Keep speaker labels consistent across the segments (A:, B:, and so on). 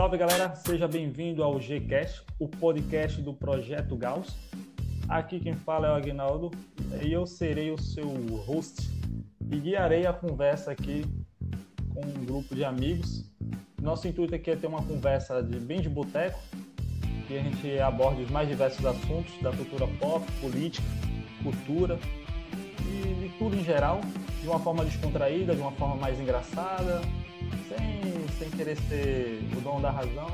A: Salve galera, seja bem-vindo ao Gcast, o podcast do Projeto Gauss. Aqui quem fala é o Agnaldo e eu serei o seu host e guiarei a conversa aqui com um grupo de amigos. Nosso intuito aqui é ter uma conversa de, bem de boteco, que a gente aborde os mais diversos assuntos da cultura pop, política, cultura e de tudo em geral, de uma forma descontraída, de uma forma mais engraçada, sem, sem querer ser o dono da razão.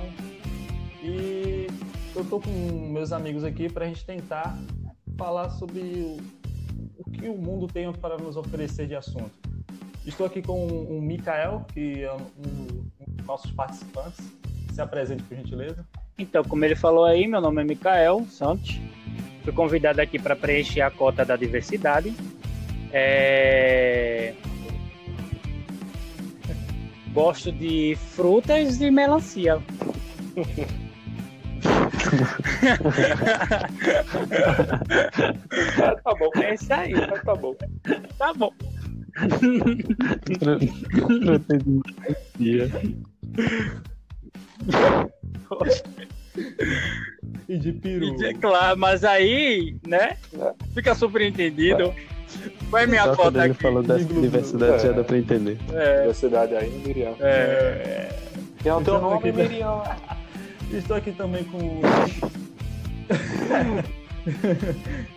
A: E eu tô com meus amigos aqui para a gente tentar falar sobre o, o, que o mundo tem para nos oferecer de assunto. Estou aqui com o Mikael, que é um, um dos nossos participantes. Se apresente, por gentileza.
B: Então, como ele falou aí, meu nome é Mikael Santos. Fui convidado aqui para preencher a cota da diversidade. É... Gosto de frutas e melancia.
C: tá bom. É isso aí. Tá bom.
B: Tá bom.
A: e de peru. E de,
B: claro, mas aí, né? Fica super entendido. Vai minha Só foto
D: aqui.
B: ele
D: falou dessa diversidade, é. já dá pra entender.
C: É. Diversidade aí, Miriam.
B: É.
C: Tem o teu nome, Miriam.
A: Estou aqui também com.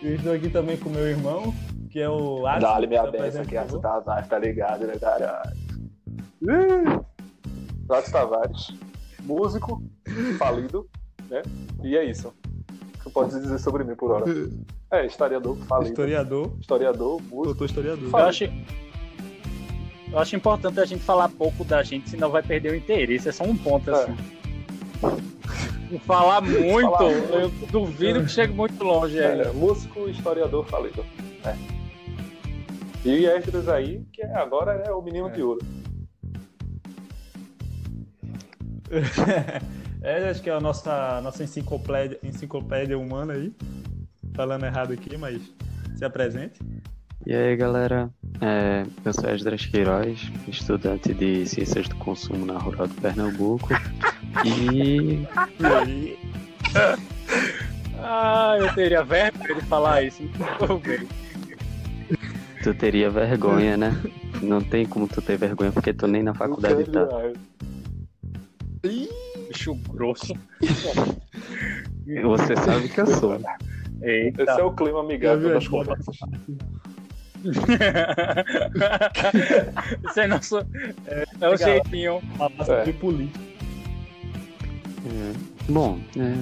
A: Estou aqui também com meu irmão, que é o
C: Alisson. Dá-lhe minha benção aqui, Alisson Tavares, tá ligado, né, cara? Alisson Tavares, músico, falido, né? E é isso. O que pode dizer sobre mim por hora? É, historiador, falido.
A: Historiador.
C: Historiador, músico.
A: Doutor historiador.
B: Eu acho, eu acho importante a gente falar pouco da gente, senão vai perder o interesse. É só um ponto, assim. É. Falar muito, Falar eu duvido que chegue muito longe
C: é, aí. músico, historiador, falido. É. E Esdras aí, que agora é o menino é. de ouro.
A: é, acho que é a nossa, nossa enciclopédia, enciclopédia humana aí. Falando errado aqui, mas se apresente.
D: E aí, galera, é, eu sou Esdras Queiroz, estudante de Ciências do Consumo na Rural do Pernambuco. e.
B: ah, eu teria vergonha de falar isso.
D: Tu teria vergonha, né? Não tem como tu ter vergonha, porque tu nem na faculdade tá.
B: Bicho grosso.
D: Você sabe que eu sou.
C: Eita. Esse é o clima amigável das conversas.
B: Isso é nosso. É, é o jeitinho.
A: É. de política.
D: É. Bom, é.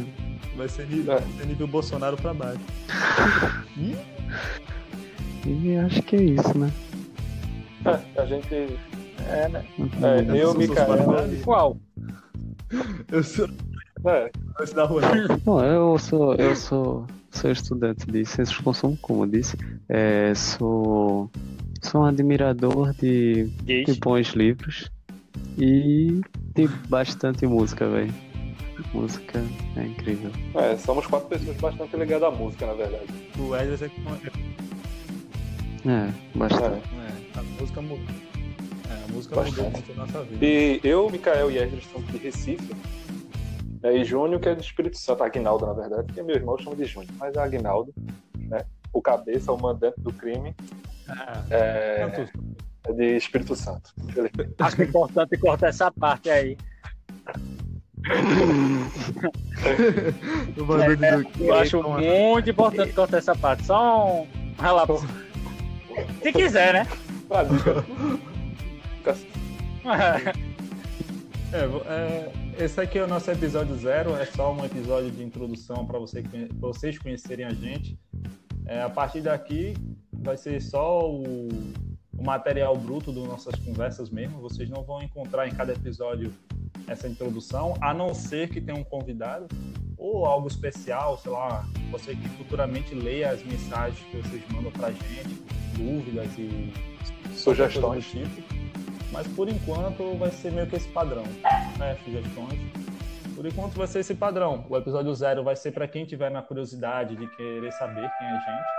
A: Vai ser nível, é. ser nível Bolsonaro pra baixo.
D: e acho que é isso, né?
C: É, a gente. É, né? É, eu, Micael.
B: Qual?
A: Eu sou. É. Da rua.
D: Bom, eu sou. Eu sou sou estudante de ciências de consumo, como eu disse. É, sou, sou um admirador de, de bons livros e de bastante música, velho. Música é incrível.
C: É, somos quatro pessoas bastante ligadas à música, na verdade.
A: O Edson é que.
D: É, bastante.
A: É, a música mudou. É, a música bastante. mudou muito a nossa vida.
C: E eu, Mikael e Edson somos de Recife. É, e Júnior, que é do Espírito Santo, Agnaldo, na verdade, que meu irmão chama de Júnior, mas é Agnaldo, né? O cabeça, o mandante do crime. Ah, é, é de Espírito Santo.
B: Acho importante cortar essa parte aí. é, eu acho muito importante cortar essa parte. Só um relapso. Se quiser, né?
A: é, é, esse aqui é o nosso episódio zero, é só um episódio de introdução para você, vocês conhecerem a gente. É, a partir daqui vai ser só o, o material bruto das nossas conversas mesmo. Vocês não vão encontrar em cada episódio essa introdução, a não ser que tenha um convidado ou algo especial, sei lá, você que futuramente leia as mensagens que vocês mandam para a gente, dúvidas e
C: sugestões
A: tipo. Mas por enquanto vai ser meio que esse padrão, né? Sugestões. Por enquanto vai ser esse padrão. O episódio zero vai ser para quem tiver na curiosidade de querer saber quem é a gente.